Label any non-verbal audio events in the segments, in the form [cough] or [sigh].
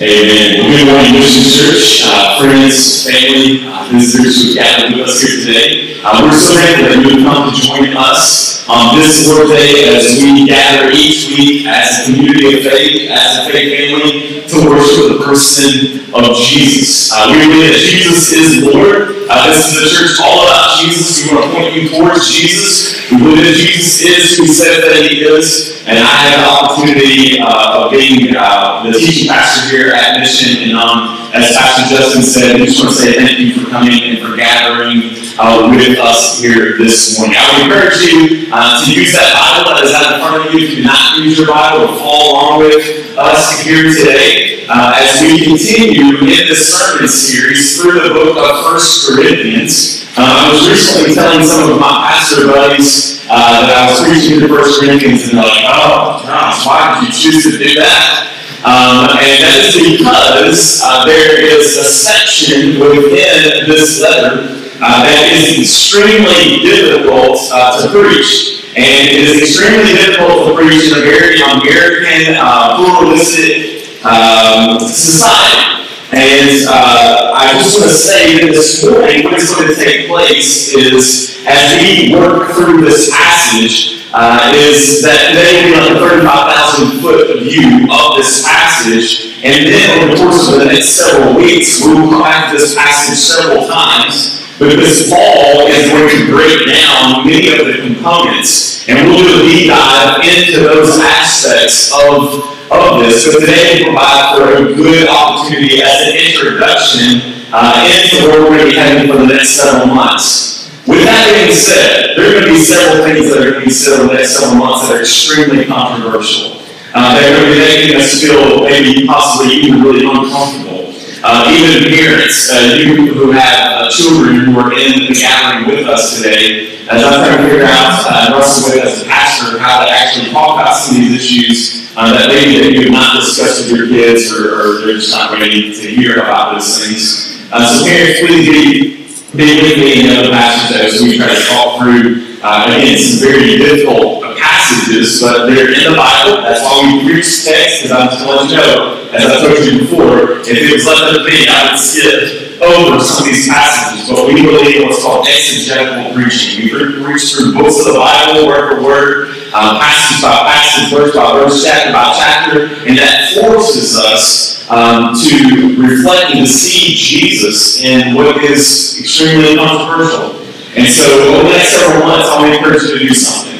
Amen. Good morning, Mission Church, uh, friends, family, uh, visitors who gathered with us here today. Uh, we're so thankful that you have come to join us on this Lord's Day as we gather each week as a community of faith, as a faith family, to worship the person of Jesus. Uh, we believe that Jesus is Lord. Uh, this is the church all about Jesus. We want to point you towards Jesus. We believe that Jesus is who he says that he is. And I had the opportunity uh, of being uh, the teaching pastor here at Mission. And um, as Pastor Justin said, we just want to say thank you for coming and for gathering uh, with us here this morning. I would encourage you uh, to use that Bible that is out in front of you. Do not use your Bible, to follow along with us here today uh, as we continue in this sermon series through the book of First Corinthians. Uh, I was recently telling some of my pastor buddies uh, that I was preaching the First Corinthians, and they're like, "Oh, gosh, why did you choose to do that?" Um, and that is because uh, there is a section within this letter uh, that is extremely difficult uh, to preach. And it is extremely difficult to preach in a very American, uh, pluralistic um, society. And uh, I just want to say that this morning, what is going to take place is as we work through this passage, uh, is that today we'll be on the 35,000 foot view of this passage, and then over the course of the next several weeks, we will come back to this passage several times. Because Paul is going to break down many of the components, and we'll do a deep dive into those aspects of, of this. So today we provide for a good opportunity as an introduction uh, into where we're going to be heading for the next several months. With that being said, there are going to be several things that are going to be said over the next several months that are extremely controversial. Uh, they're going to be making us feel maybe possibly even really uncomfortable. Uh, even parents, uh, you who have uh, children who are in the gathering with us today, as I'm trying to figure out, uh, with as a pastor, how to actually talk about some of these issues uh, that maybe that you have not discussed with your kids or, or they're just not ready to hear about those things. Uh, so parents, please be, be with me and the other pastors as we try to talk through, uh, again, some very difficult passages, but they're in the Bible. That's why we preach text, because I'm just letting you as I told you before, if it was left up to me, I would skip over some of these passages. But we believe what's called exegetical preaching. We preach through books of the Bible, word for word, uh, passage by passage, verse by verse, chapter by chapter, and that forces us um, to reflect and to see Jesus in what is extremely controversial. And so, over the next several months, I want to encourage you to do something.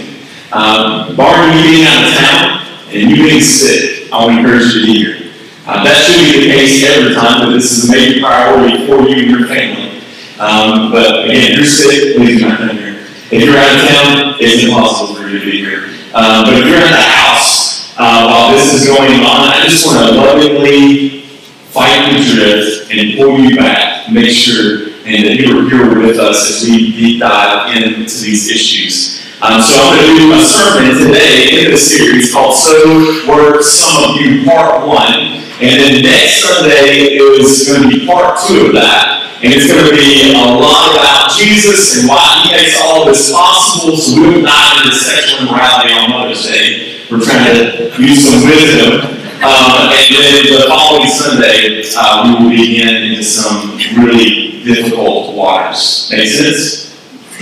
Um, barring you being out of town and you being sick, I to encourage you to be here. Uh, that should be the case every time, but this is a major priority for you and your family. Um, but again, if you're sick, please not come here. If you're out of town, it's impossible for you to be here. Um, but if you're in the house uh, while this is going on, I just want to lovingly fight the drift and pull you back, make sure and that you're here with us as we deep dive into these issues. Um, so I'm going to do a sermon today in this series called So Were Some of You Part 1. And then next Sunday is going to be part two of that. And it's going to be a lot about Jesus and why he makes all this possible. So we will dive into sexual immorality on Mother's Day. We're trying to use some wisdom. Um, and then the following Sunday, uh, we will begin into some really difficult waters. Make sense?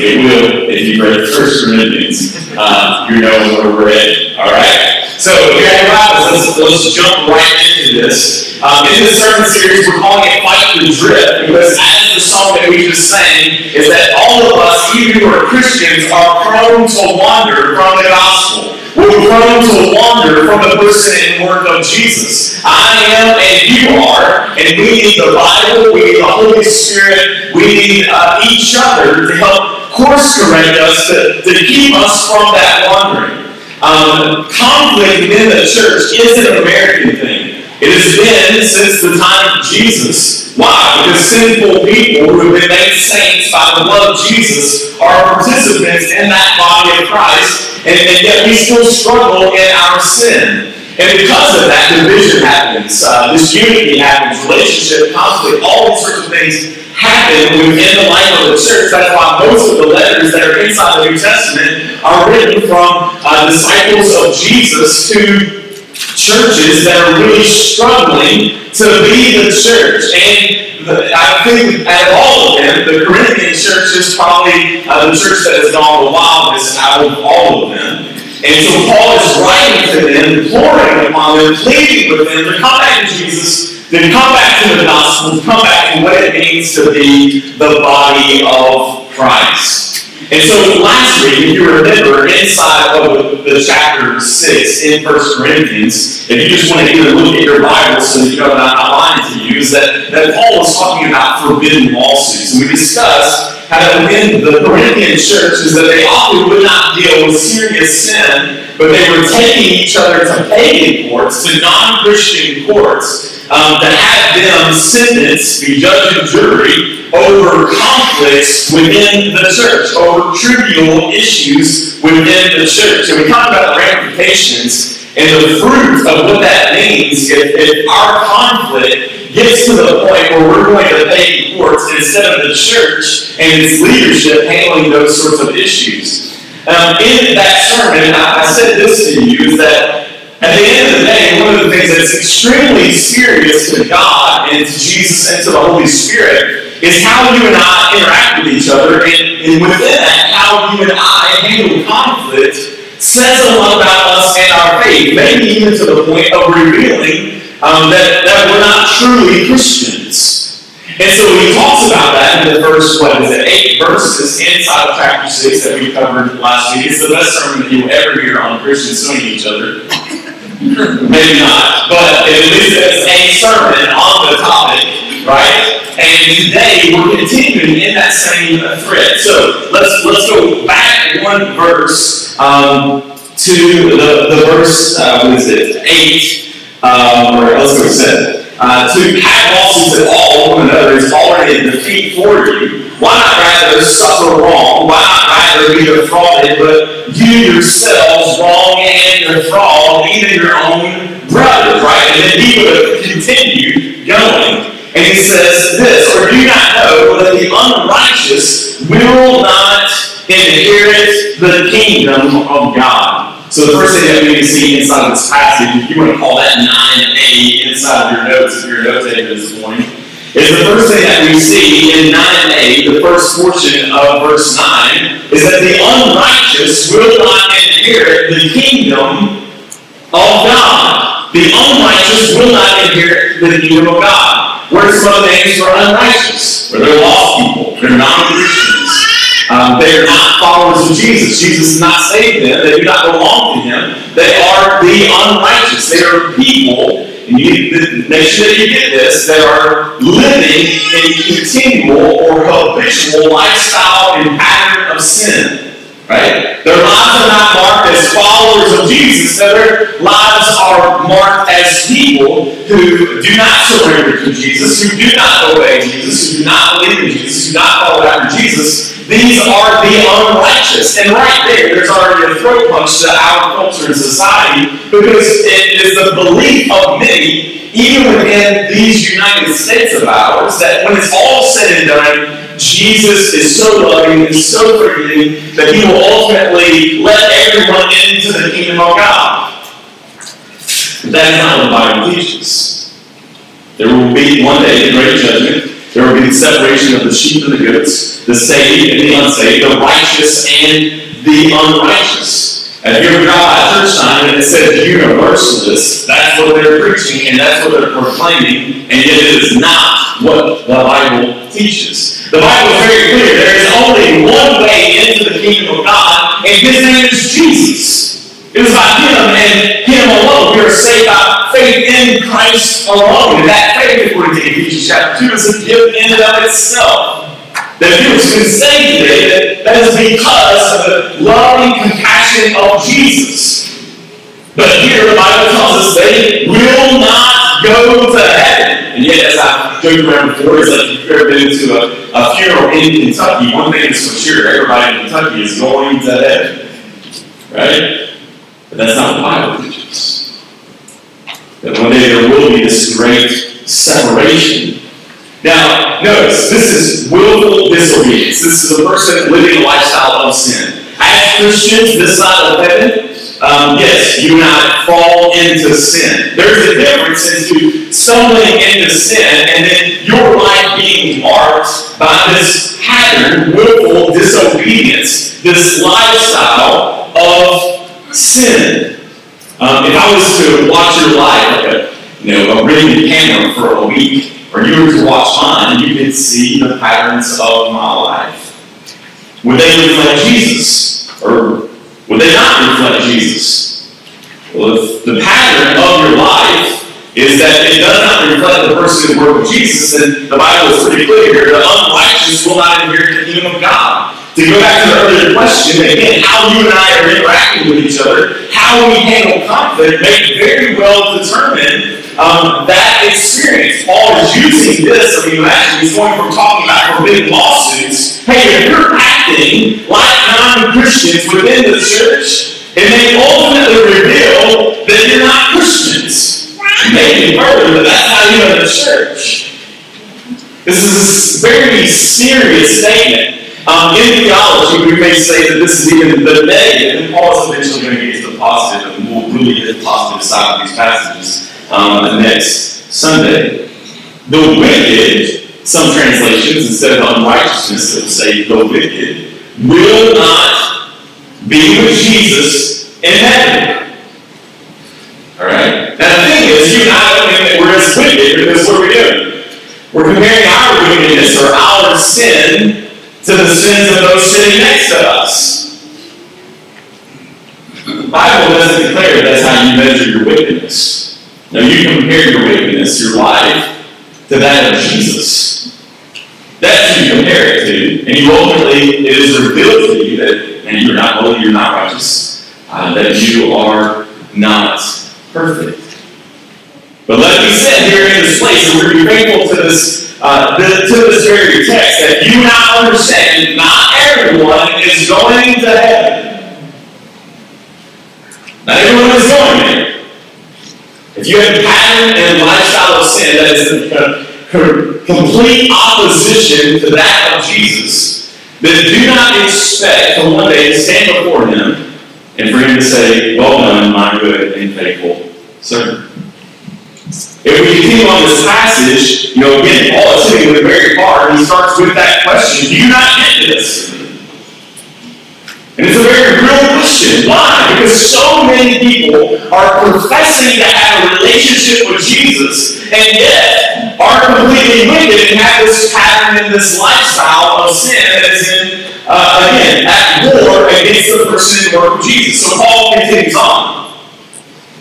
It will if you read First Corinthians. Uh, you know where we're at. All right. So have your Bibles, let's, let's jump right into this. Um, in this sermon series, we're calling it "Fight the Drift" because, as the song that we just sang, is that all of us, even who are Christians, are prone to wander from the gospel. We're prone to wander from the person and work of Jesus. I am and you are, and we need the Bible, we need the Holy Spirit, we need uh, each other to help course correct us, to, to keep us from that wandering. Um, conflict within the church is an American thing. It has been since the time of Jesus. Why? Because sinful people who have been made saints by the blood of Jesus are participants in that body of Christ, and, and yet we still struggle in our sin. And because of that, division happens, uh, disunity happens, relationship conflict, all sorts of things happen within the life of the church. That's why most of the letters that are inside the New Testament are written from uh, disciples of Jesus to churches that are really struggling to be the church. And the, I think out of all of them, the Corinthian church is probably uh, the church that has gone the wildest out of all of them. And so Paul is writing to them, imploring upon them, pleading with them to come back to Jesus, to come back to the gospel, come back to what it means to be the body of Christ. And so last week, if you remember, inside of the, chapter 6 in 1 Corinthians, if you just want to either look at your Bible so that you know I'm not lying to you, is that, that Paul was talking about forbidden lawsuits. And we discussed that within the Corinthian church is that they often would not deal with serious sin, but they were taking each other to pagan courts, to non-Christian courts, um, to have them sentence, be judge and jury, over conflicts within the church, over trivial issues within the church. And we talk about the ramifications and the fruit of what that means if, if our conflict gets to the point where we're going to pay courts instead of the church and its leadership handling those sorts of issues. Um, in that sermon, I, I said this to you, is that at the end of the day, one of the things that's extremely serious to God and to Jesus and to the Holy Spirit is how you and I interact with each other, and, and within that, how you and I handle conflict says a lot about us and our faith, maybe even to the point of revealing um, that, that we're not truly Christians. And so he talks about that in the first, what is it, eight verses inside of chapter 6 that we covered last week. It's the best sermon that you'll ever hear on Christians suing each other. Maybe not, but at least it's a sermon on the topic, right? And today we're continuing in that same thread. So let's let's go back one verse um, to the, the verse, uh, what is it, 8, um, or let's go 7. Uh, to have losses at all one another is already a defeat for you. Why not rather suffer wrong? Why not rather be defrauded, but you yourselves wrong and defraud even your own brothers, right? And then he would continue going. And he says this, or do you not know that the unrighteous will not inherit the kingdom of God? So the first thing that we can see inside of this passage, if you want to call that 9a inside of your notes, if you're a note taker this morning, is the first thing that we see in 9a, the first portion of verse 9, is that the unrighteous will not inherit the kingdom of God. The unrighteous will not inherit the kingdom of God. Are some of the names for unrighteous? Where they're lost people, they're non-Christians. Um, they are not followers of Jesus. Jesus has not saved them. They do not belong to Him. They are the unrighteous. They are people and you make sure that you get this, that are living a continual or habitual lifestyle and pattern of sin. Right? Their lives are not marked as followers of Jesus, their lives are marked as people who do not surrender to Jesus, who do not obey Jesus, who do not believe in Jesus, who do not follow after Jesus, these are the unrighteous. And right there, there's already a throat punch to our culture and society because it is the belief of many, even within these United States of ours, that when it's all said and done, Jesus is so loving and so forgiving that he will ultimately let everyone into the kingdom of God. That is not what the Bible teaches. There will be one day a great judgment there will be the separation of the sheep and the goats, the saved and the unsaved, the righteous and the unrighteous. And here we are at church time, and it says universalist. That's what they're preaching, and that's what they're proclaiming, and yet it is not what the Bible teaches. The Bible is very clear. There is only one way into the kingdom of God, and his name is Jesus. It is by Him and Him alone. We are saved by faith in Christ alone. And that faith, according to Ephesians chapter 2, is a gift in and of itself. That were saved today, that is because of the loving compassion of Jesus. But here the Bible tells us they will not go to heaven. And yet, as I joked around before, it's like if you've ever been to a, a funeral in Kentucky, one thing is for sure, everybody in Kentucky is going to heaven. Right? But that's not the Bible teaches. That one day there will be this great separation. Notice, this is willful disobedience. This is a person living a lifestyle of sin. As Christians, this side of heaven, um, yes, you and I fall into sin. There's a difference into stumbling into sin and then your life being marked by this pattern, willful disobedience, this lifestyle of sin. Um, if I was to watch your life, like a, you know, a ring camera for a week, or you were to watch mine, you could see the patterns of my life. Would they reflect Jesus? Or would they not reflect Jesus? Well, if the pattern of your life is that it does not reflect the person and work of Jesus, then the Bible is pretty clear here. The unrighteous will not inherit the kingdom of God. To go back to the earlier question, again, how you and I are interacting with each other, how we handle conflict may very well determine um, that experience. Paul is using this, I mean, imagine he's going from talking about forbidden lawsuits. Hey, if you're acting like non-Christians within the church, it may ultimately reveal that you're not Christians. Maybe further, but that's how you in the church. This is a very serious statement. Um, in theology, we may say that this is even the negative, and Paul is eventually going to get to the positive, and we'll really get the positive side of these passages um, the next Sunday. The wicked, some translations, instead of unrighteousness, will say the wicked, will not be with Jesus in heaven. Alright? Now the thing is, you and I don't think that we're as wicked because what are we doing? We're comparing our wickedness or our sin to the sins of those sitting next to us. The Bible doesn't declare that's how you measure your wickedness. Now you compare your wickedness, your life, to that of Jesus. That's who you compare it to. And you ultimately, it is revealed to you that, and you're not holy, you're not righteous, uh, that you are not perfect. But let me sit here in this place, and we're faithful to this uh, the, to this very text that you now understand not everyone is going to heaven. Not everyone is going there. If you have a pattern and lifestyle of sin that is complete opposition to that of Jesus, then do not expect to one day to stand before Him and for Him to say, Well done, my good and faithful servant. If we continue on this passage, you know, again, Paul is hitting the very hard. He starts with that question Do you not get this? And it's a very real question. Why? Because so many people are professing to have a relationship with Jesus, and yet are completely wicked and have this pattern and this lifestyle of sin that is in, uh, again, at war against the person and work of Jesus. So Paul continues on.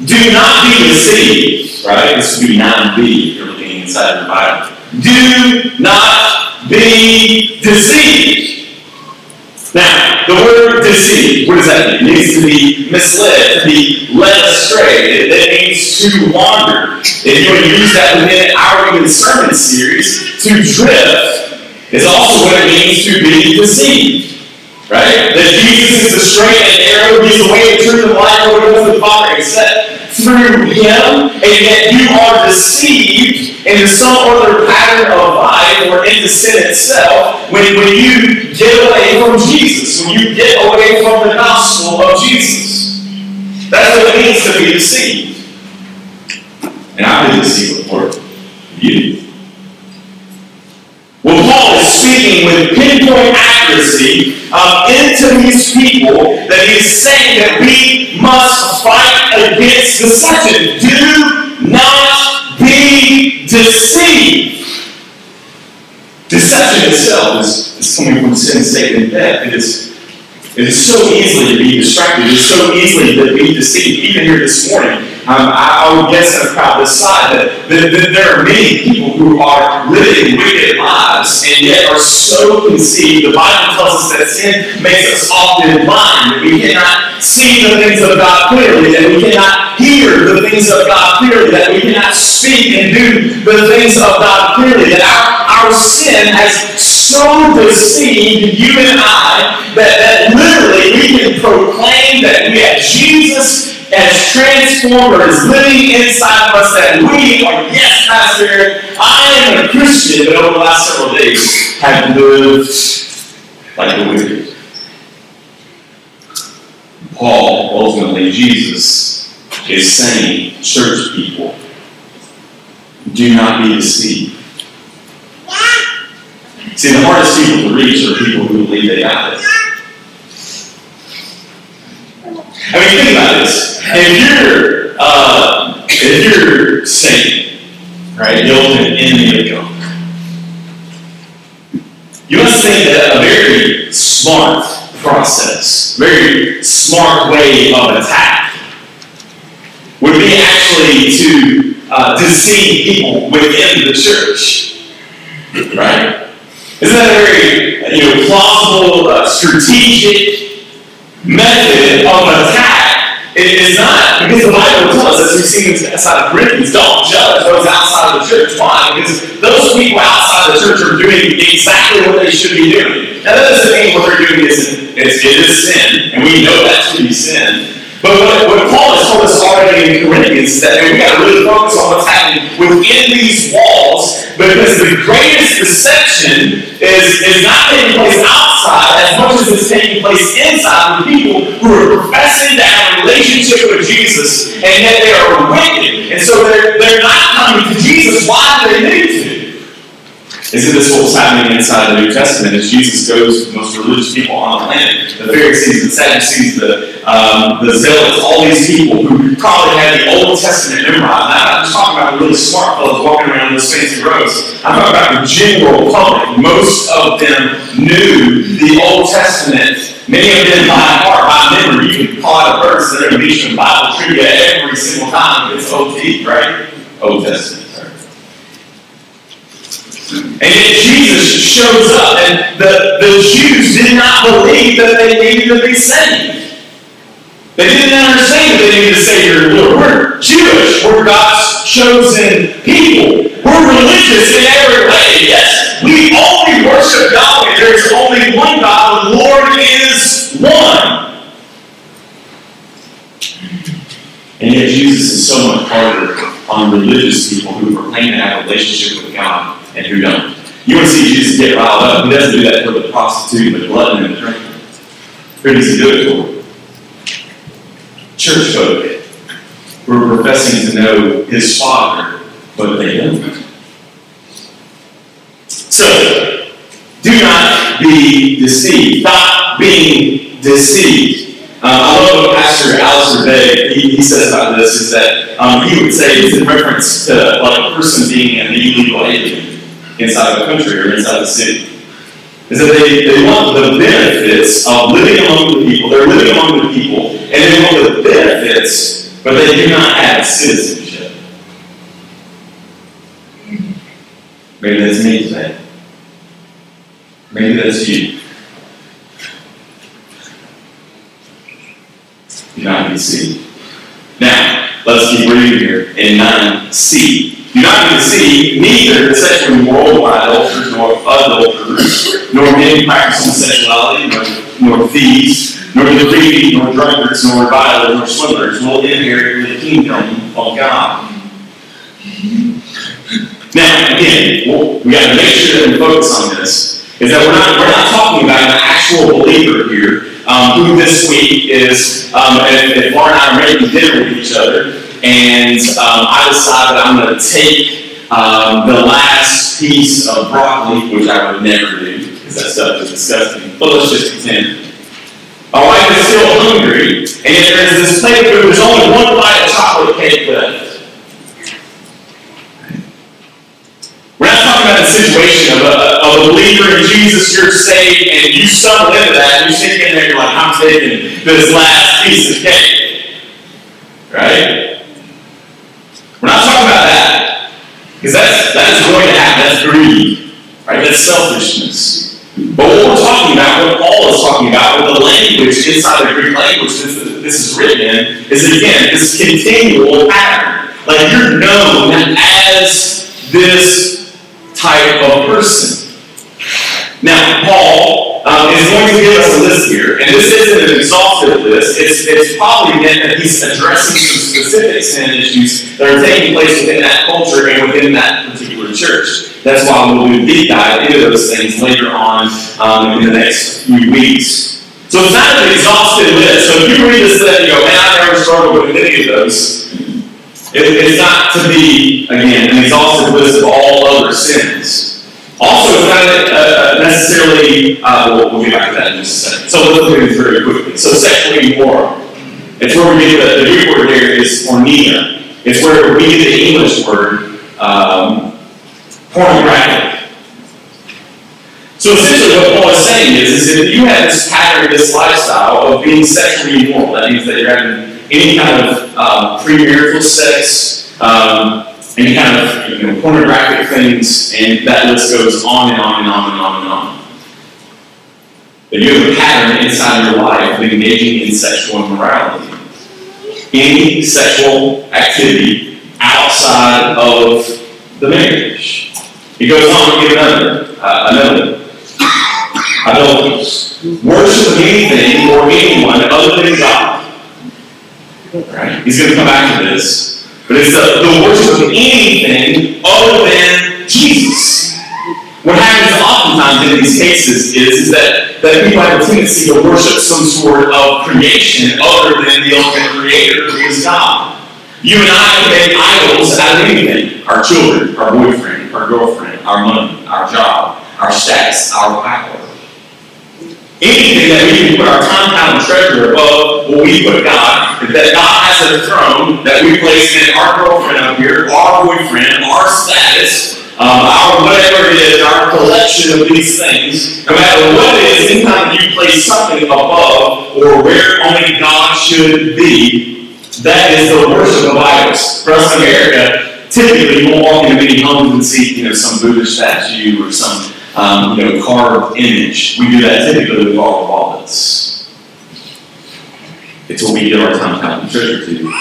Do not be deceived, right? This be not be if you're looking inside of the Bible. Do not be deceived. The word deceive, what does that mean? It means to be misled, to be led astray. It, means to wander. If you use that within our even sermon series, to drift is also what it means to be deceived. Right? That Jesus is the straight and narrow, he's the way, the truth, and life, Lord, the Father, except through him, and yet you are deceived into some other pattern of life or into sin itself when, when you get away from Jesus, when you get away from the gospel of Jesus. That's what it means to be deceived. And I've been deceived before. You. Well, Paul is speaking with pinpoint accuracy uh, into these people that he's saying that we must fight against deception. Do not be deceived. Deception itself is, is coming from sin, Satan, and death. It is, it is so easily to be distracted. It is so easily to be deceived. Even here this morning, um, I, would guess in a crowd this size that, that, that, there are many people who are living wicked lives and yet are so conceived. The Bible tells us that sin makes us often blind, that we cannot see the things of God clearly, that we cannot hear the things of God clearly, that we cannot speak and do the things of God clearly, that our, our sin has so deceived you and I that, that literally we can proclaim that we have Jesus as transformers living inside of us that we are, yes, Pastor, I am a Christian, but over the last several days have lived like a wicked. Paul, ultimately Jesus, is saying, church people, do not be deceived. See, the hardest people to reach are people who believe they got it. I mean, think about this. If you're, uh, if you're Satan, right, the ultimate enemy of God, you must think that a very smart process, very smart way of attack would be actually to uh, deceive people within the church, right? Isn't that a very you know plausible, uh, strategic method of attack it is not because the Bible tells us, we've seen outside of Corinthians, don't judge those outside of the church. Why? Because those people outside the church are doing exactly what they should be doing. Now, that doesn't mean what they're doing is, is, it is sin, and we know that to be sin. But what, what Paul has told us already in Corinthians is that we got to really focus on what's happening within these walls because the greatest deception is, is not taking place outside as much as it's taking place inside with people who are professing to have a relationship with Jesus and yet they are wicked. And so they're, they're not coming to Jesus. Why do Isn't this what was happening inside the New Testament as Jesus goes to the most religious people on the planet? The Pharisees, the Sadducees, the, um, the Zealots, all these people who probably had the Old Testament memorized. I'm not just talking about really smart fellows walking around those fancy roads. I'm talking about the general public. Most of them knew the Old Testament. Many of them by heart, by memory. You can call out a verse that they're Bible trivia every single time. It's OT, right? Old Testament. And yet Jesus shows up, and the, the Jews did not believe that they needed to be saved. They didn't understand that they needed a Savior. We're Jewish. We're God's chosen people. We're religious in every way. Yes, we only worship Yahweh. There's only one God. The Lord is one. And yet Jesus is so much harder on religious people who proclaim to have a relationship with God and who don't. You want to see Jesus get riled up. He doesn't do that for the prostitute, and the glutton, and the drinker. Who does he do it for? Church folk who are professing to know his Father, but they don't. So, do not be deceived. Stop being deceived. Um, I love what Pastor Alistair he, he says about this, is that um, he would say it's in reference to like a person being an illegal alien inside the country or inside the city. Is that they, they want the benefits of living among the people. They're living among the people, and they want the benefits, but they do not have citizenship. Maybe that's me today. Maybe that's you. Do deceived. Now, let's keep reading here in 9c. Do not be deceived, neither sexually immoral idolaters, nor adulterers, nor men practicing sexuality, nor, nor thieves, nor the greedy, nor drunkards, nor revilers, nor swindlers will inherit the kingdom of God. Now, again, we got to make sure that we focus on this. Is that we're not, we're not talking about an actual believer here um, who this week is, um, if, if Laura and I are making dinner with each other, and um, I decided I'm going to take um, the last piece of broccoli, which I would never do because that stuff is disgusting. But let's just pretend. My wife is still hungry, and yet there's this plate food. There's only one bite of chocolate cake left. We're not talking about the situation of a, of a believer in Jesus, you're saved, and you stumble into that, and you sit in there, you're like, I'm taking this last piece of cake. Right? We're not talking about that. Because that's, that is going to happen. That's greed. Right? That's selfishness. But what we're talking about, what Paul is talking about, with the language inside the Greek language this is written in, is again this continual pattern. Like you're known as this type of person. Now, Paul um, is going to give us a list here, and this isn't an exhaustive list. It's, it's probably meant that he's addressing some specific sin issues that are taking place within that culture and within that particular church. That's why we'll do a deep dive into those things later on um, in the next few weeks. So it's not an exhaustive list. So if you read this list and you go, man, I've never struggled with any of those, it, it's not to be, again, an exhaustive list of all other sins. Also, it's not uh, necessarily, uh, we'll, get back to that in just a second. So let's look at this very quickly. So sexually immoral. It's where we get the, the Greek word there is porneia. It's where we get the English word um, pornographic. So essentially what Paul is saying is, is if you have this pattern, this lifestyle of being sexually immoral, that means that you're having any kind of um, premarital sex, um, any kind of you know, pornographic things, and that list goes on and on and on and on and on. That you have a pattern inside your life of engaging in sexual immorality. Any sexual activity outside of the marriage. He goes on to give another, uh, another idolaters. Worship anything or anyone other than God. Right? He's going to come back to this. But it's the, the worship of anything other than Jesus. What happens oftentimes in these cases is, is that, that people have a tendency to worship some sort of creation other than the ultimate creator, who is God. You and I make idols out of anything. Our children, our boyfriend, our girlfriend, our money, our job, our status, our power. Anything that we can put our time, talent, and treasure above what we put God, that God has a throne that we place in our girlfriend up here, our boyfriend, our status, um, our whatever it is, our collection of these things, no matter what it is, anytime you place something above or where only God should be, that is the worship of idols. For us in America, typically won't walk into many homes and see, you know, some Buddha statue or some um, you know, carved image. We do that typically with our wallets. It's what we give our time, talent, and treasure to.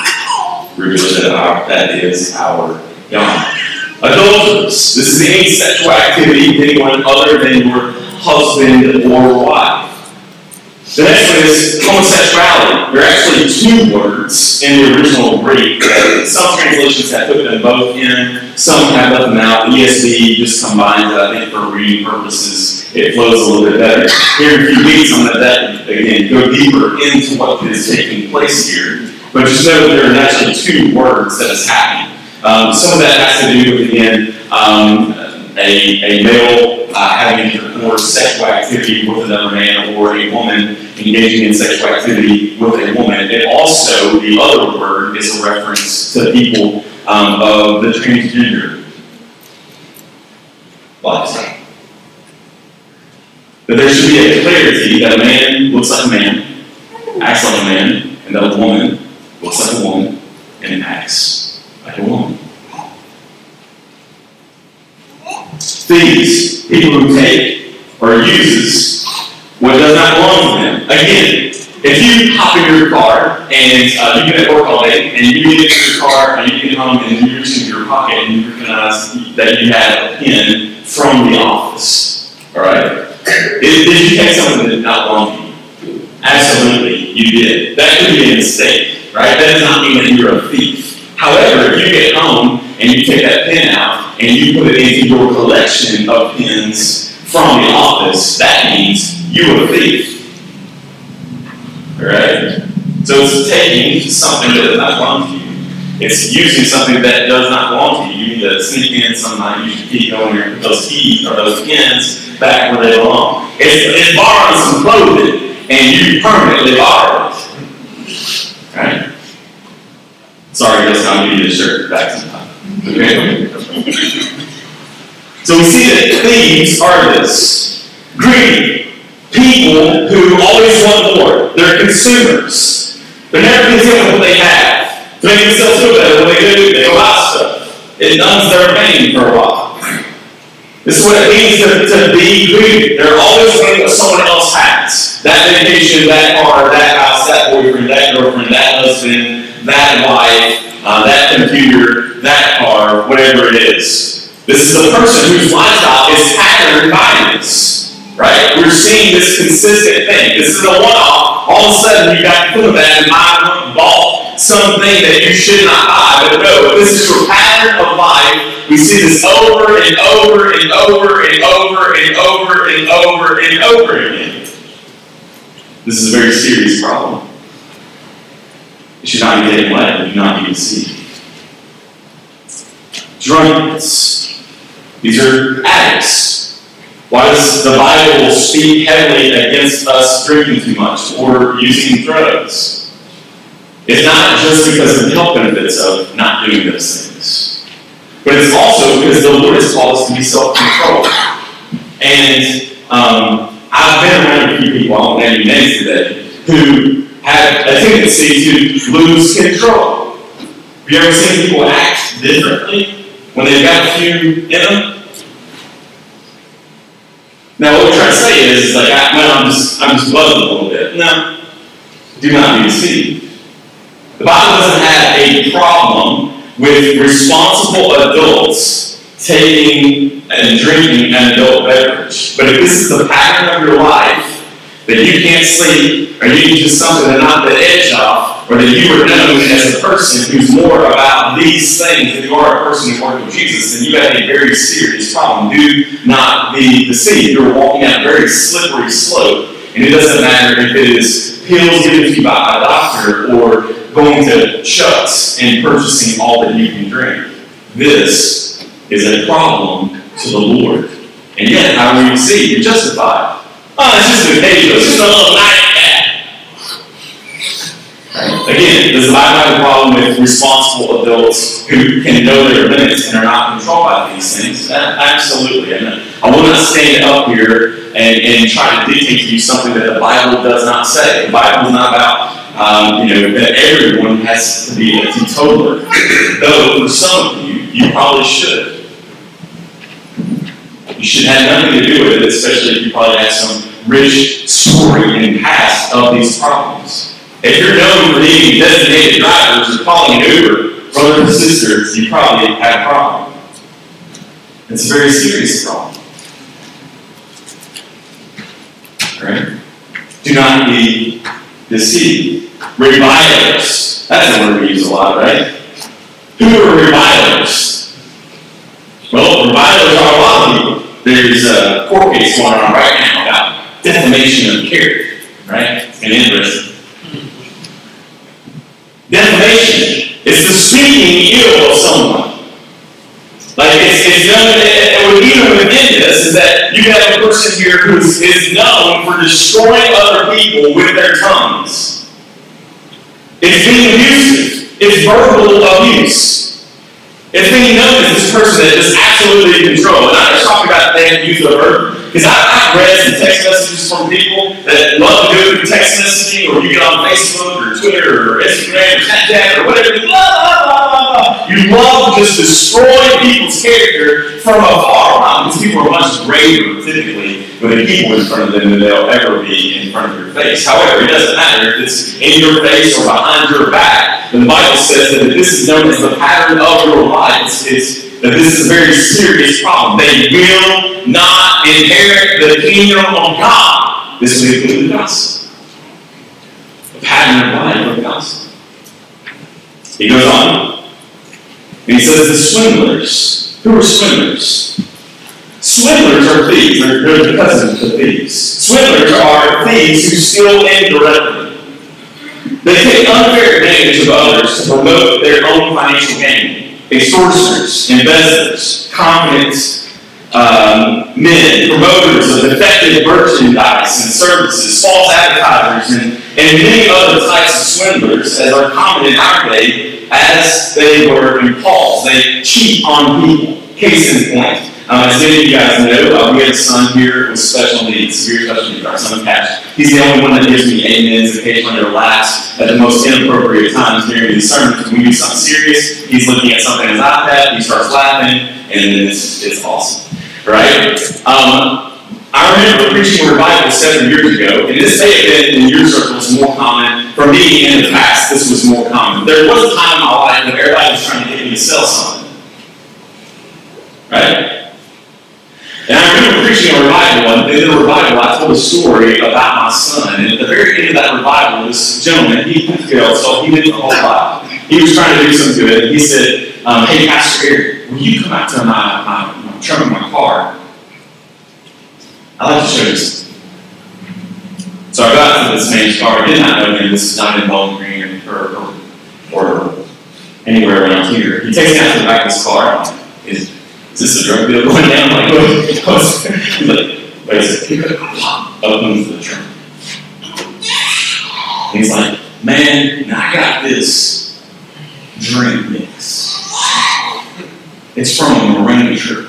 Realize that our, that is our God. Adulterers. This is any sexual activity with anyone other than your husband or wife. The next one is homosexuality. There are actually two words in the original Greek. Some translations have put them both in, some have left them out. ESV just combines it, I think, for reading purposes. It flows a little bit better. Here, if you some of that, again, go deeper into what is taking place here. But just know that there are actually two words that is happening. Um, some of that has to do with, again, um, a, a male uh, having intercourse, sexual activity with another man, or a woman engaging in sexual activity with a woman. And also, the other word is a reference to people um, of the transgender lifestyle. But there should be a clarity that a man looks like a man, acts like a man, and that a woman looks like a woman and acts like a woman. thieves, people who take or uses what does not belong to them. Again, if you hop in car and uh, you've at work all day and you get in your car and you get home and you reach into your pocket and you recognize that you have a pin from the office, all right? Did, did you take something that did not belong to you? Absolutely, you did. That could be a mistake, right? That does not mean that you're a thief. However, if you get home and you take that pin out and you put it into your collection of pins from the office, that means you are a thief. Alright? So it's taking something that does not belong to you. It's using something that does not belong to you. You need to sneak in sometime, you should keep going there, those keys or those pins back where they belong. It's, it's borrowing some clothing and you permanently borrow it. Right? Sorry, that's not me to shirt back sometime. Okay? so we see that thieves are this greedy people who always want more. They're consumers. They're never content with what they have. To make themselves feel better, what they do, they go buy stuff. It numbs their pain for a while. This is what it means to, to be greedy. They're always wanting what someone else has. That vacation, that car, that house, that boyfriend, that girlfriend, that husband, that wife, uh, that computer, that car, whatever it is. This is the person whose lifestyle is patterned by this. Right? We're seeing this consistent thing. This is a one-off. All of a sudden, you got put that and I bought something that you should not buy. But no, this is your pattern of life. We see this over and over and over and over and over and over and over again. This is a very serious problem. It should not be taken lightly, do not be deceived. Drunkards. These are addicts. Why does the Bible speak heavily against us drinking too much or using drugs? It's not just because of the health benefits of not doing those things, but it's also because the Lord has called us to be self-controlled. And um, I've been around a few people, I won't name names today, who have a tendency to lose control. Have you ever seen people act differently when they've got a few in them? Now, what we're trying to say is, like, I, I'm just, I'm just buzzing a little bit. No, do not be deceived. The Bible doesn't have a problem with responsible adults taking and drinking an adult beverage. But if this is the pattern of your life, that you can't sleep, or you need just something to knock the edge off, or that you are known as a person who's more about these things than you are a person who works with Jesus, then you have a very serious problem. Do not be deceived. You're walking down a very slippery slope, and it doesn't matter if it is pills given to you by a doctor or going to Chuck's and purchasing all that you can drink. This is a problem to the Lord. And yet, how do you see? You're justified. Oh, it's just a day, it's just a little nightcap. Again, does the Bible have a problem with responsible adults who can know their limits and are not controlled by these things? Absolutely. And I will not stand up here and, and try to dictate to you something that the Bible does not say. The Bible is not about um, you know, that everyone has to be a teetotaler. [coughs] Though for some of you, you probably should. You should have nothing to do with it, especially if you probably have some rich story and past of these problems. If you're known for being designated drivers or calling an Uber, brothers and sisters, you probably have a problem. It's a very serious problem. Right? Do not be deceived. Revilers. That's a word we use a lot, right? Who are revilers? Well, revilers are a lot of people. There's a court case going on right now about defamation of character, right? And interesting. Defamation is the speaking ill of someone. Like it's, it's known, and even within this is that you have a person here who is known for destroying other people with their tongues. It's being abusive. It's verbal abuse. It's being known as this person that is absolutely in control. And I'm just talking about to use the verb. Because I've read some text messages from people that love to do text messaging, or you get on Facebook or Twitter or Instagram or Snapchat or whatever. Blah, blah, blah, blah, blah. You love to just destroy people's character from afar. Because people are much greater, typically, with the people in front of them than they'll ever be in front of your face. However, it doesn't matter if it's in your face or behind your back. The Bible says that if this is known as the pattern of your life. It's, it's that this is a very serious problem. They will not inherit the kingdom of God. This is the gospel. The pattern of life of the gospel. He goes on. And he says the swindlers. Who are swindlers? Swindlers are thieves. They're, they're the cousins of thieves. Swindlers are thieves who steal indirectly. They take unfair advantage of others to promote their own financial gain extortioners, embezzlers, confident um, men, promoters of defective merchandise and services, false advertisers, and, and many other types of swindlers, as are common in our day, as they were in Paul's. They cheat on people. Case in point, um, as many of you guys know, uh, we have a son here with special needs, severe special needs, our son Cash. He's the only one that gives me amens occasionally or laughs at the most inappropriate times during the sermon because we do something serious, he's looking at something on his iPad, he starts laughing, and it's, it's awesome. Right? Um, I remember preaching revival seven years ago, and this may have been in your circles more common. For me, in the past, this was more common. There was a time in my life when everybody was trying to get me to sell something. Right? And I remember preaching a revival, and the revival, I told a story about my son. And at the very end of that revival, this gentleman, he failed, so he didn't whole lot. He was trying to do some good. He said, um, Hey, Pastor Eric, will you come out to my, my, my trunk of my car? I'd like to show you something. So I got to this man's car. I did not know him. This is not in Bowling Green or, or, or anywhere around here. He takes me out to the back of his car. Is, is this a drug deal going down? I'm like, what? [laughs] He's like, second. Opens the trunk. He's like, man, I got this drink mix. It's from a Marine trip.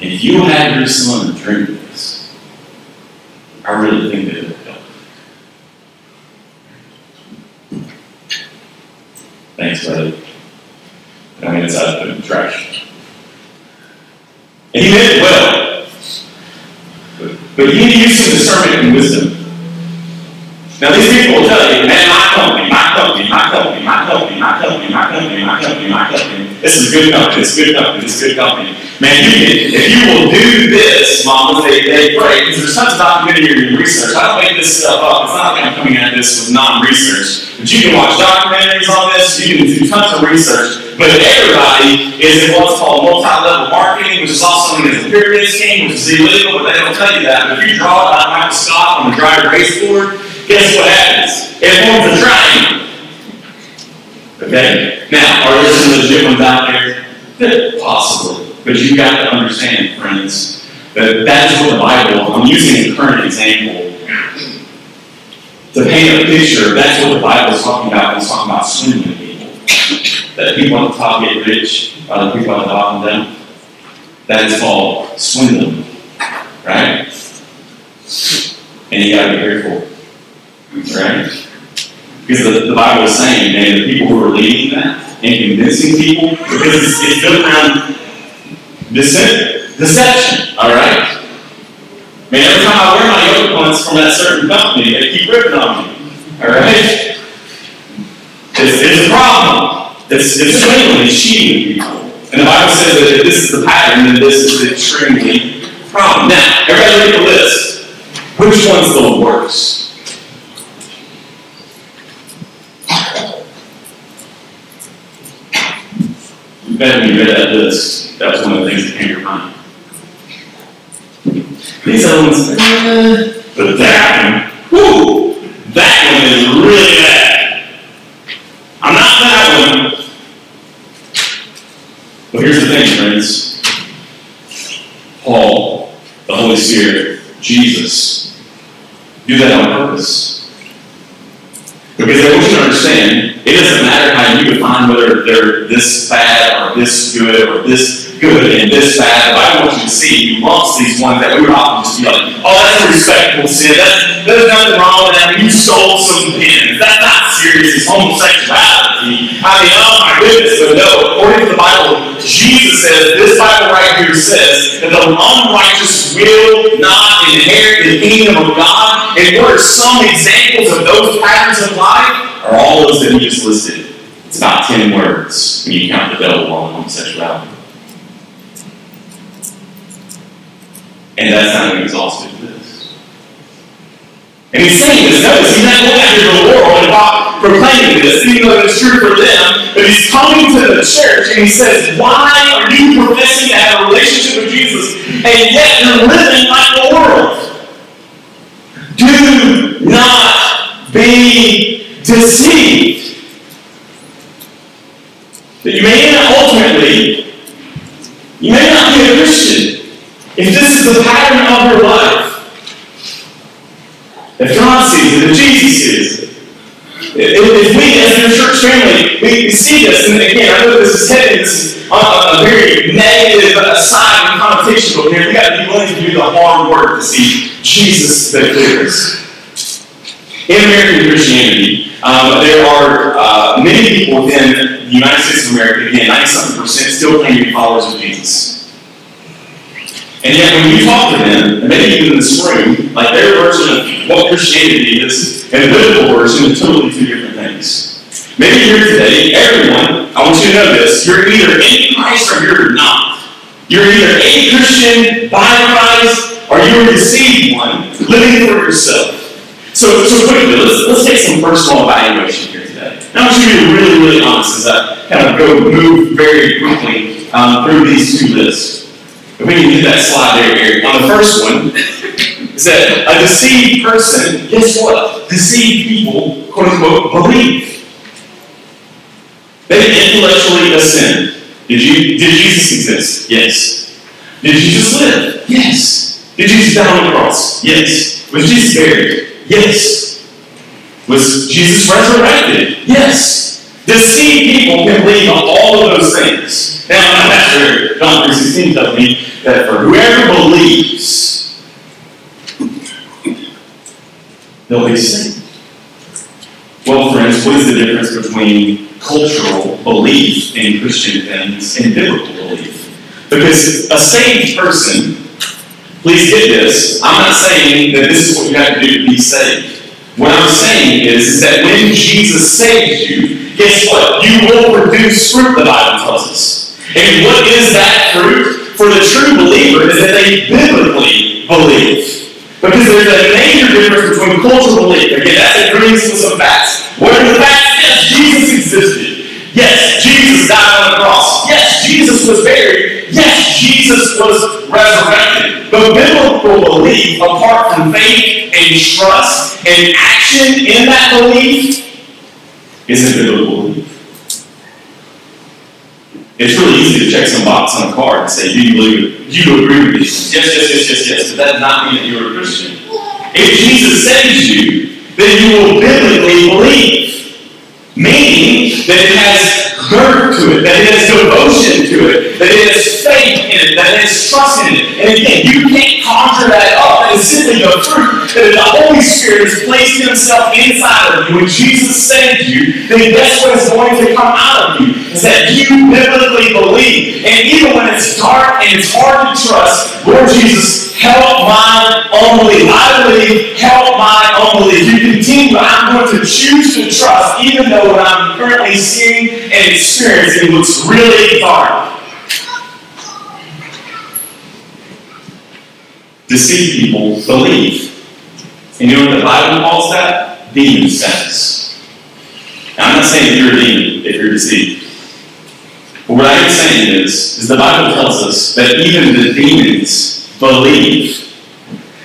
If you had your son drink this, I really think that it would help. Thanks, buddy. I mean, it's out of the trash. And he meant well. But, but you need to use some discernment and wisdom. Now, these people will tell you, man, my company, my company, my company, my company, my company, my company, my company, my company. This is a good company, this is a good company, this is a good company. Man, you can, if you will do this, mamas, they, they pray, because there's tons of documentary research. I don't make this stuff up. It's not like I'm coming at this with non-research. But you can watch documentaries on this, you can do tons of research. But everybody is in what's called multi-level marketing, which is also known as a pyramid scheme, which is illegal, but they don't tell you that. But if you draw it on Michael Scott on the dry erase board, guess what happens? It forms a triangle. Okay? Now, are there some legit ones out there? [laughs] Possibly. But you've got to understand, friends, that that is what the Bible, I'm using a current example to paint a picture, that's what the Bible is talking about when it's talking about swindling people. That people at the top get rich, other people at the bottom don't. That is called swindling. Right? And you gotta be careful. Right? Because the, the Bible is saying, man, the people who are leading that and convincing people, because it's, it's built around deceit, deception, all right? Man, every time I wear my yoga pants from that certain company, they keep ripping on me, all right? It's, it's a problem. It's, it's swindling, cheating people. And the Bible says that if this is the pattern, then this is extremely problem. Now, everybody at the list. Which one's the worst? Bet when you read that list, that was one of the things that came to your mind. These ones, eh, but that one, whoo, that one is really bad. I'm not that one. But here's the thing, friends. Paul, the Holy Spirit, Jesus, do that on purpose. Because I want you to understand, it doesn't matter how you define whether they're this bad or this good or this good and this bad. But I want you to see you amongst these ones that we would often just be like, oh, that's a respectable sin. That's, there's nothing wrong with that. You stole some pins. That's not serious. It's homosexuality. I mean, oh my goodness. But no, according to the Bible, Jesus says, this Bible right here says that the unrighteous will not inherit the kingdom of God. And what are some examples of those patterns of life? Are all those that he just listed. It's about 10 words when you count the double on homosexuality. And that's not even exhaustive this. And he's saying this, notice, he's not going after the world about proclaiming this, even though it's true for them, but he's coming to the church and he says, Why are you professing to have a relationship with Jesus and yet you're living like the world? Do not be deceived. That you may not ultimately, you may not be a Christian if this is the pattern of your life. If God sees it, if Jesus sees it, if, we as your church family, we see this, and again, I know this is heading this on a, very negative side and connotation, but here we got to be willing to do the hard work to see Jesus the clearest. In American Christianity, um, there are uh, many people within the United States of America, again, 97 percent still claim to be followers of Jesus. And yet, when you talk to them, and maybe even in this room, like their version of what Christianity is and the biblical version are totally two different things. Maybe here today, everyone, I want you to know this, you're either in Christ or you're not. You're either a Christian by Christ or you're a deceived one, living for yourself. So, so quickly, let's, let's take some personal evaluation here today. Now, I want you to be really, really honest as I kind of go move very quickly um, through these two lists. If we can get that slide there, Eric. On the first one, it said, a deceived person, guess what? Deceived people, quote unquote, believe. They intellectually ascend. Did you did Jesus exist? Yes. Did Jesus live? Yes. Did Jesus die on the cross? Yes. Was Jesus buried? Yes. Was Jesus resurrected? Yes. Deceived people can believe on all of those things. Now, my uh, pastor, John 3.16 tells me that for whoever believes, they'll be saved. Well, friends, what is the difference between cultural belief in Christian things and biblical belief? Because a saved person, please get this, I'm not saying that this is what you have to do to be saved. What I'm saying is, is that when Jesus saves you, guess what? You will produce fruit, the Bible tells us. And what is that fruit? For the true believer is that they biblically believe. Because there's a major difference between cultural belief. Again, that agrees with some facts. What are the facts? Yes, Jesus existed. Yes, Jesus died on the cross. Yes, Jesus was buried. Yes, Jesus was resurrected. But biblical belief, apart from faith and trust and action in that belief, isn't biblical belief. It's really easy to check some box on a card and say, do you believe it? Do you agree with this? Yes, yes, yes, yes, yes. But that does not mean that you're a Christian. If Jesus saves you, then you will biblically believe. Meaning that it has girth to it, that it has devotion to it, that it has faith in it, that it has trust in it. And again, you can't conjure that up. It is simply the that the Holy Spirit has placed Himself inside of you. When Jesus saved you, then guess what is going to come out of you? Is that you biblically believe. And even when it's dark and it's hard to trust, Lord Jesus, help my unbelief. I believe, help my unbelief. You continue, I'm going to choose to trust, even though what I'm currently seeing and experiencing looks really dark. Deceived people believe. And you know what the Bible calls that? Demon status. Now, I'm not saying if you're a demon if you're deceived. But what I am saying is, is the Bible tells us that even the demons believe.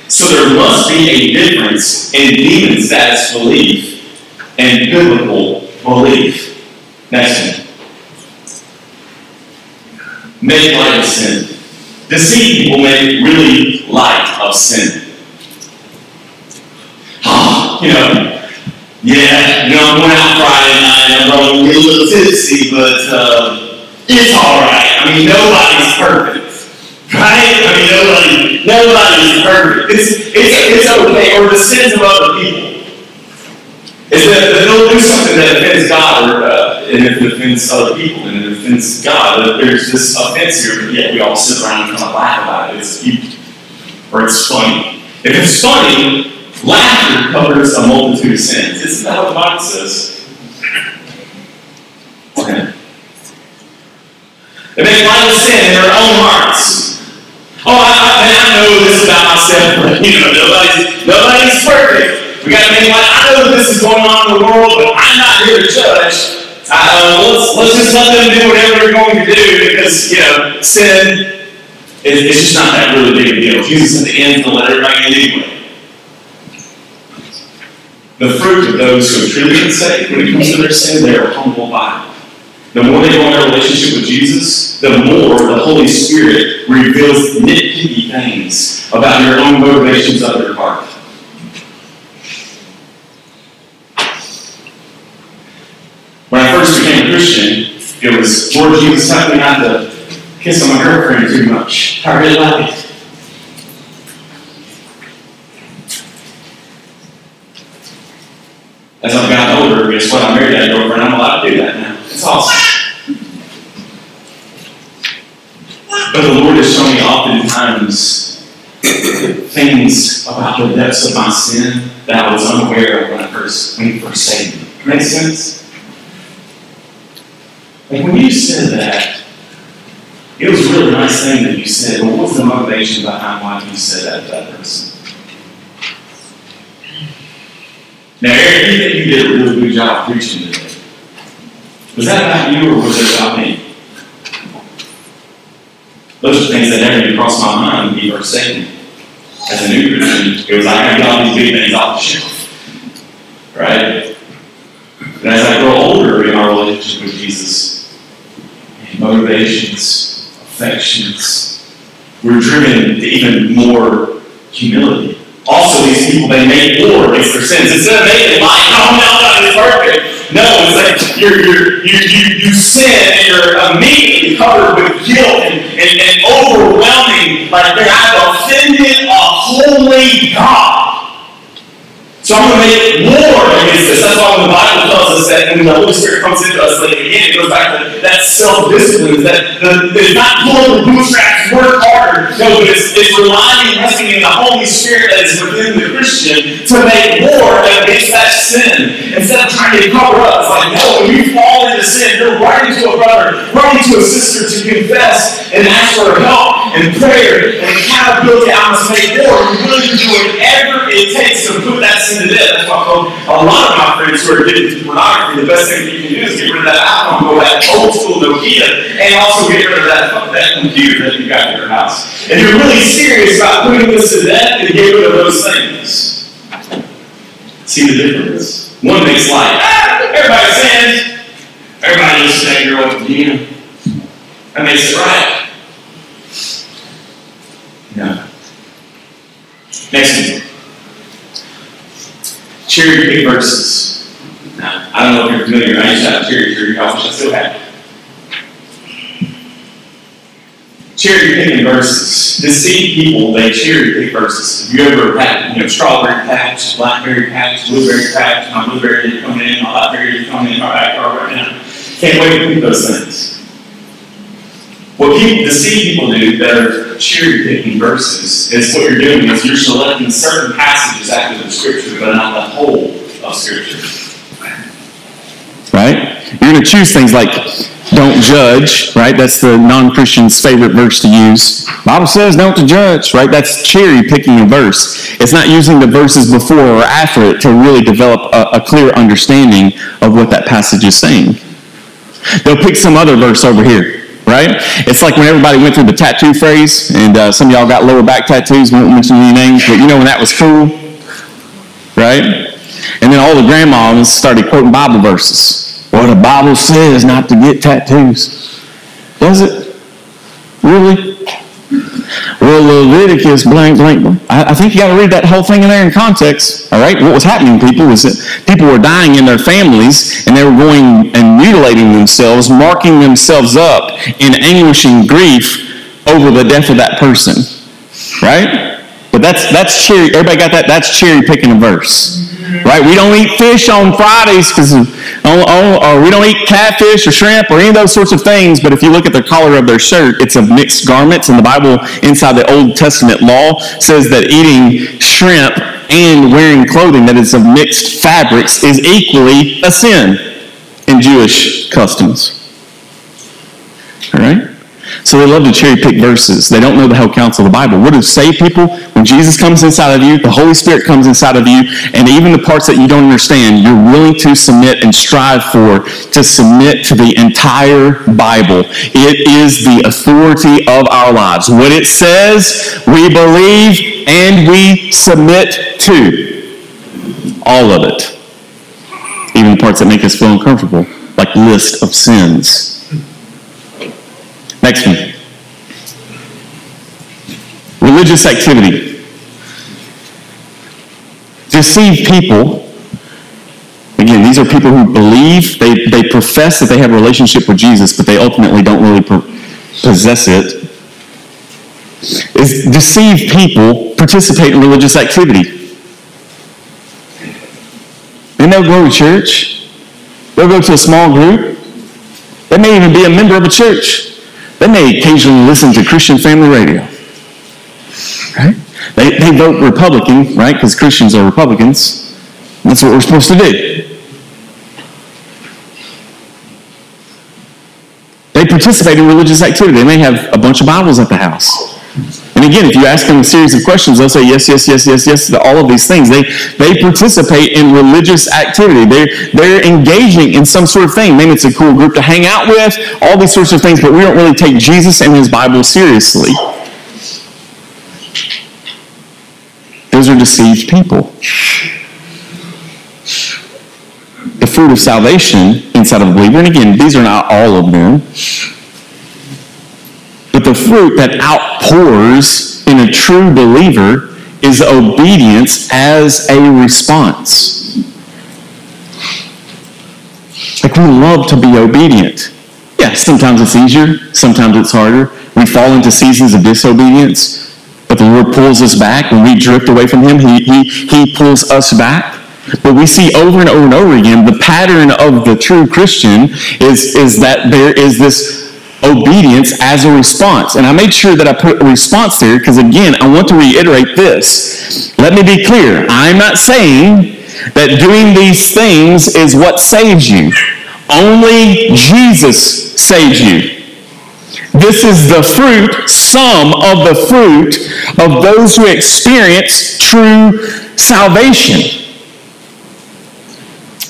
So there must be a difference in demon status belief and biblical belief. Next one. Make light of sin. Deceived people make really light of sin. Ah, [sighs] you know, yeah, you know, I'm going out Friday night, I'm going to get a little tipsy, but uh, it's alright. I mean, nobody's perfect. Right? I mean, nobody, nobody's perfect. It's, it's, it's okay, or the sins of other people. Is that they'll do something that offends God, or uh, and if it offends other people, and it offends God, there's this offense here, but yet we all sit around and kind of laugh about it. It's cute, or it's funny. If it's funny, laughter covers a multitude of sins. Isn't that what the Bible says? Okay. They make light of sin in their own hearts. Oh, I, I, I know this about myself, but you know, nobody's, nobody's perfect. We got to make light. I know this is going on in the world, but I'm not here to judge. Uh, let's, let's just let them do whatever they're going to do because, you know, sin it's just not that really big a deal. Jesus at the end will let everybody in anyway. The fruit of those who have truly been saved, when it comes to their sin, they are humble by it. The more they go in their relationship with Jesus, the more the Holy Spirit reveals nitpicky things about your own motivations of your heart. When I first became a Christian, it was, Lord Jesus, help me not to kiss on my girlfriend too much. I really like it. As I've gotten older, guess what? I married that girlfriend. I'm allowed to do that now. It's awesome. But the Lord has shown me oftentimes things about the depths of my sin that I was unaware of when I first when He first saved me. Make sense? Like when you said that, it was a really nice thing that you said, but what was the motivation behind why you said that to that person? Now, Eric, you think you did a really good job preaching today. Was that about you or was it about me? Those are things that never even crossed my mind when he first saved. As a new Christian, it was I got all these big things off the shelf. Right? And as I grow older in our relationship with Jesus, motivations, affections, we're driven to even more humility. Also, these people, they make war against their sins. Instead of making light, oh no, God is perfect. No, it's like you're, you're, you, you, you sin and you're immediately covered with guilt and, and, and overwhelming, like I've offended a holy God. So I'm going to make war against this. That's why when the Bible tells us that when the Holy Spirit comes into us, like again, it goes back to that self-discipline, that the, it's not pulling the bootstraps, work harder. No, but it's, it's relying and resting in the Holy Spirit that is within the Christian to make war against that sin. Instead of trying to cover up, it's like, no, when you fall into sin, you're writing to a brother, writing to a sister to confess and ask for help and prayer and accountability. I must make war. You're willing to do whatever it takes to put that sin to death. That's why a lot of my friends who are addicted to pornography, the best thing you can do is get rid of that iPhone, go back old school Nokia, and also get rid of that, that computer that you got in your house. If you're really serious about putting this to death, then get rid of those things. See the difference? One makes light. Ah, everybody sins. Everybody to that girl with Dina. That makes it right. No. Next one cherry pick verses. Now, I don't know if you're familiar. I used to have cherry tree. I wish I still had. Cherry picking verses. Deceived people, they cherry pick verses. You ever had, you know, strawberry patch, blackberry patch, blueberry patch, my blueberry is coming in, my blackberry is coming in my backyard right now. Can't wait to pick those things. What people deceive people do that are cherry picking verses is what you're doing is you're selecting certain passages out of the scripture, but not the whole of scripture. Right? You're going to choose things like don't judge, right? That's the non-Christian's favorite verse to use. Bible says don't judge, right? That's cherry picking a verse. It's not using the verses before or after it to really develop a, a clear understanding of what that passage is saying. They'll pick some other verse over here right? It's like when everybody went through the tattoo phase, and uh, some of y'all got lower back tattoos. We won't mention any names, but you know when that was cool, right? And then all the grandmas started quoting Bible verses. Well, the Bible says not to get tattoos. Does it? Really? Well, Leviticus, blank, blank. I, I think you got to read that whole thing in there in context. All right? What was happening, people, was that people were dying in their families and they were going and mutilating themselves, marking themselves up in anguishing grief over the death of that person. Right? But that's that's cherry. Everybody got that? That's cherry picking a verse. Right? We don't eat fish on Fridays because, or we don't eat catfish or shrimp or any of those sorts of things. But if you look at the collar of their shirt, it's of mixed garments. And the Bible, inside the Old Testament law, says that eating shrimp and wearing clothing that is of mixed fabrics is equally a sin in Jewish customs. All right? So they love to cherry pick verses. They don't know the whole counsel of the Bible. What do saved people? When Jesus comes inside of you, the Holy Spirit comes inside of you, and even the parts that you don't understand, you're willing to submit and strive for to submit to the entire Bible. It is the authority of our lives. What it says, we believe and we submit to. All of it. Even the parts that make us feel uncomfortable, like list of sins. Next one. Religious activity. Deceive people. Again, these are people who believe, they, they profess that they have a relationship with Jesus, but they ultimately don't really possess it. Is deceive people participate in religious activity. Then they'll go to church. They'll go to a small group. They may even be a member of a church. They may occasionally listen to Christian Family Radio. Right? They, they vote Republican, right? Because Christians are Republicans. That's what we're supposed to do. They participate in religious activity. They may have a bunch of Bibles at the house. And again, if you ask them a series of questions, they'll say yes, yes, yes, yes, yes to all of these things. They they participate in religious activity. They're they're engaging in some sort of thing. Maybe it's a cool group to hang out with, all these sorts of things, but we don't really take Jesus and his Bible seriously. Those are deceived people. The fruit of salvation inside of a believer, and again, these are not all of them, but the fruit that outpours in a true believer is obedience as a response. Like we love to be obedient. Yeah, sometimes it's easier, sometimes it's harder. We fall into seasons of disobedience. But the Lord pulls us back. When we drift away from Him, He, he, he pulls us back. But we see over and over and over again the pattern of the true Christian is, is that there is this obedience as a response. And I made sure that I put a response there because, again, I want to reiterate this. Let me be clear. I'm not saying that doing these things is what saves you. Only Jesus saves you. This is the fruit, some of the fruit of those who experience true salvation.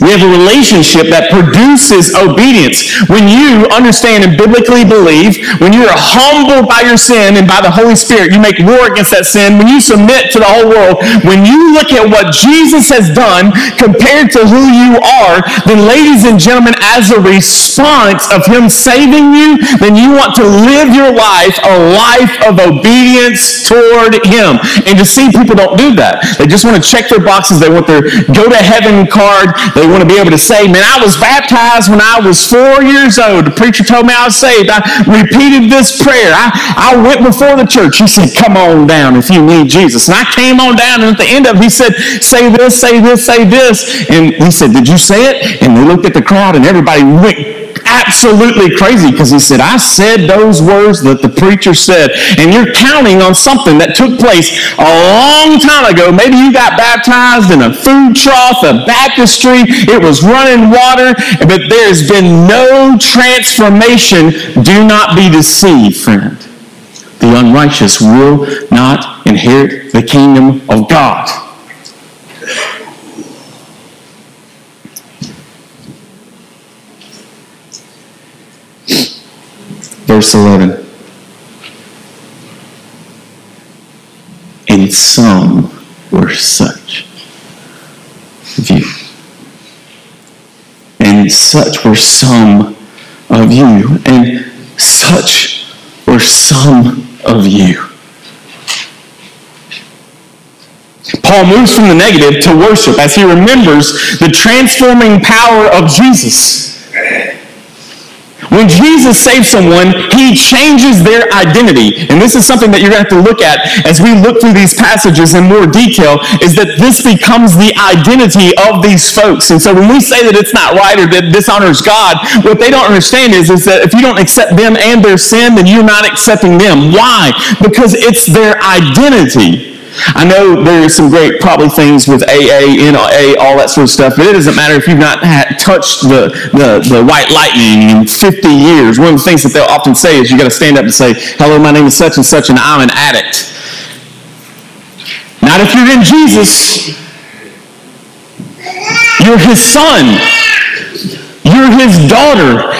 We have a relationship that produces obedience. When you understand and biblically believe, when you are humbled by your sin and by the Holy Spirit, you make war against that sin. When you submit to the whole world, when you look at what Jesus has done compared to who you are, then ladies and gentlemen, as a response of Him saving you, then you want to live your life a life of obedience toward Him. And to see people don't do that. They just want to check their boxes. They want their go to heaven card. They want to be able to say, man, I was baptized when I was four years old. The preacher told me I was saved. I repeated this prayer. I, I went before the church. He said, come on down if you need Jesus. And I came on down, and at the end of it, he said, say this, say this, say this. And he said, did you say it? And they looked at the crowd, and everybody went absolutely crazy because he said, I said those words that the preacher said. And you're counting on something that took place a long time ago. Maybe you got baptized in a food trough, a baptistry, it was running water, but there's been no transformation. Do not be deceived, friend. The unrighteous will not inherit the kingdom of God. Verse 11. And some were such of you. And such were some of you. And such were some of you. Paul moves from the negative to worship as he remembers the transforming power of Jesus. When Jesus saves someone, he changes their identity. And this is something that you're going to have to look at as we look through these passages in more detail, is that this becomes the identity of these folks. And so when we say that it's not right or that dishonors God, what they don't understand is, is that if you don't accept them and their sin, then you're not accepting them. Why? Because it's their identity. I know there's some great probably things with AA, NA, all that sort of stuff, but it doesn't matter if you've not had, touched the, the, the white lightning in 50 years. One of the things that they'll often say is you got to stand up and say, hello, my name is such and such, and I'm an addict. Not if you're in Jesus. You're his son. You're his daughter.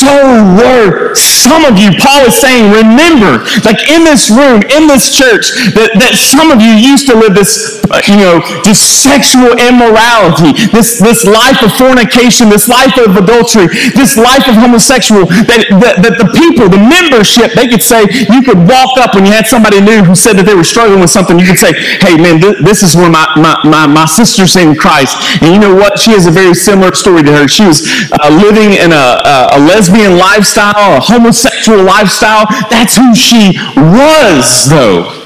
So were some of you. Paul is saying, remember, like in this room, in this church, that, that some of you used to live this, you know, this sexual immorality, this, this life of fornication, this life of adultery, this life of homosexual, that, that, that the people, the membership, they could say, you could walk up when you had somebody new who said that they were struggling with something, you could say, hey man, this, this is where my, my, my, my sister's in Christ. And you know what? She has a very similar story to her. She was uh, living in a, a, a lesbian lifestyle, a homosexual lifestyle. That's who she was, though.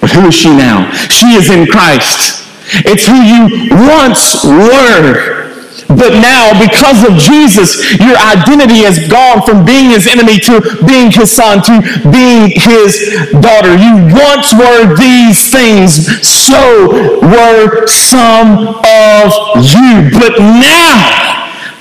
But who is she now? She is in Christ. It's who you once were. But now, because of Jesus, your identity has gone from being his enemy to being his son to being his daughter. You once were these things, so were some of you. But now,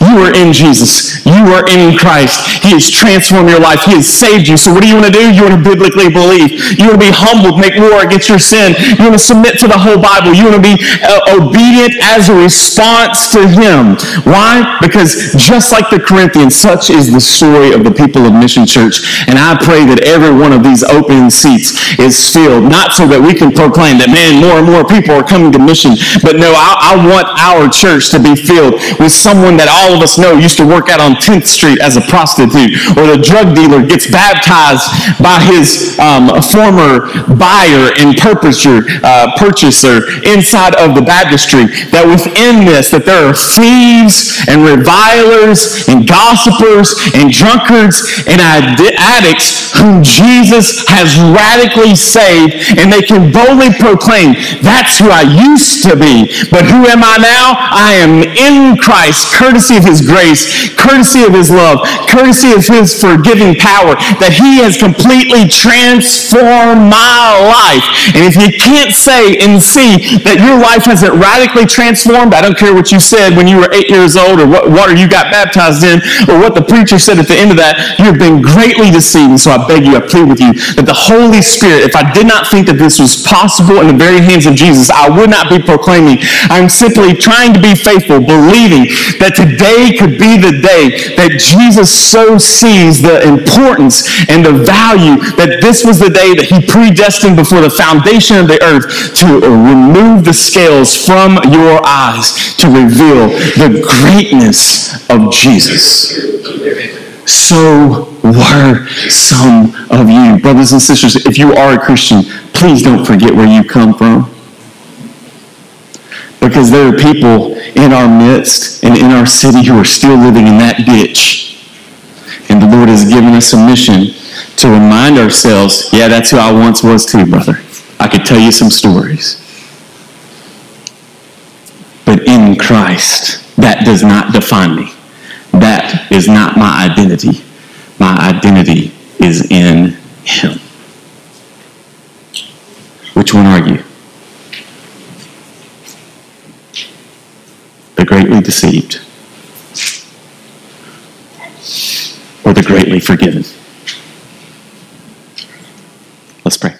You are in Jesus. You are in Christ. He has transformed your life. He has saved you. So what do you want to do? You want to biblically believe. You want to be humbled, make war against your sin. You want to submit to the whole Bible. You want to be uh, obedient as a response to Him. Why? Because just like the Corinthians, such is the story of the people of Mission Church. And I pray that every one of these open seats is filled, not so that we can proclaim that, man, more and more people are coming to mission, but no, I, I want our church to be filled with someone that all of us know used to work out on 10th Street as a prostitute, or the drug dealer gets baptized by his um, former buyer and purchaser, uh, purchaser inside of the baptistry. That within this, that there are thieves and revilers and gossipers and drunkards and addicts whom Jesus has radically saved, and they can boldly proclaim, "That's who I used to be, but who am I now? I am in Christ, courtesy of His grace, courtesy of His love, courtesy of His forgiving power, that He has completely transformed my life. And if you can't say and see that your life hasn't radically transformed, I don't care what you said when you were eight years old or what water you got baptized in or what the preacher said at the end of that, you have been greatly deceived. And so I beg you, I plead with you that the Holy Spirit, if I did not think that this was possible in the very hands of Jesus, I would not be proclaiming. I'm simply trying to be faithful, believing that today could be the day that Jesus so sees the importance and the value that this was the day that he predestined before the foundation of the earth to remove the scales from your eyes to reveal the greatness of Jesus. So were some of you. Brothers and sisters, if you are a Christian, please don't forget where you come from. Because there are people in our midst and in our city who are still living in that ditch. And the Lord has given us a mission to remind ourselves, yeah, that's who I once was too, brother. I could tell you some stories. But in Christ, that does not define me. That is not my identity. My identity is in Him. Which one are you? The greatly deceived or the greatly forgiven? Let's pray.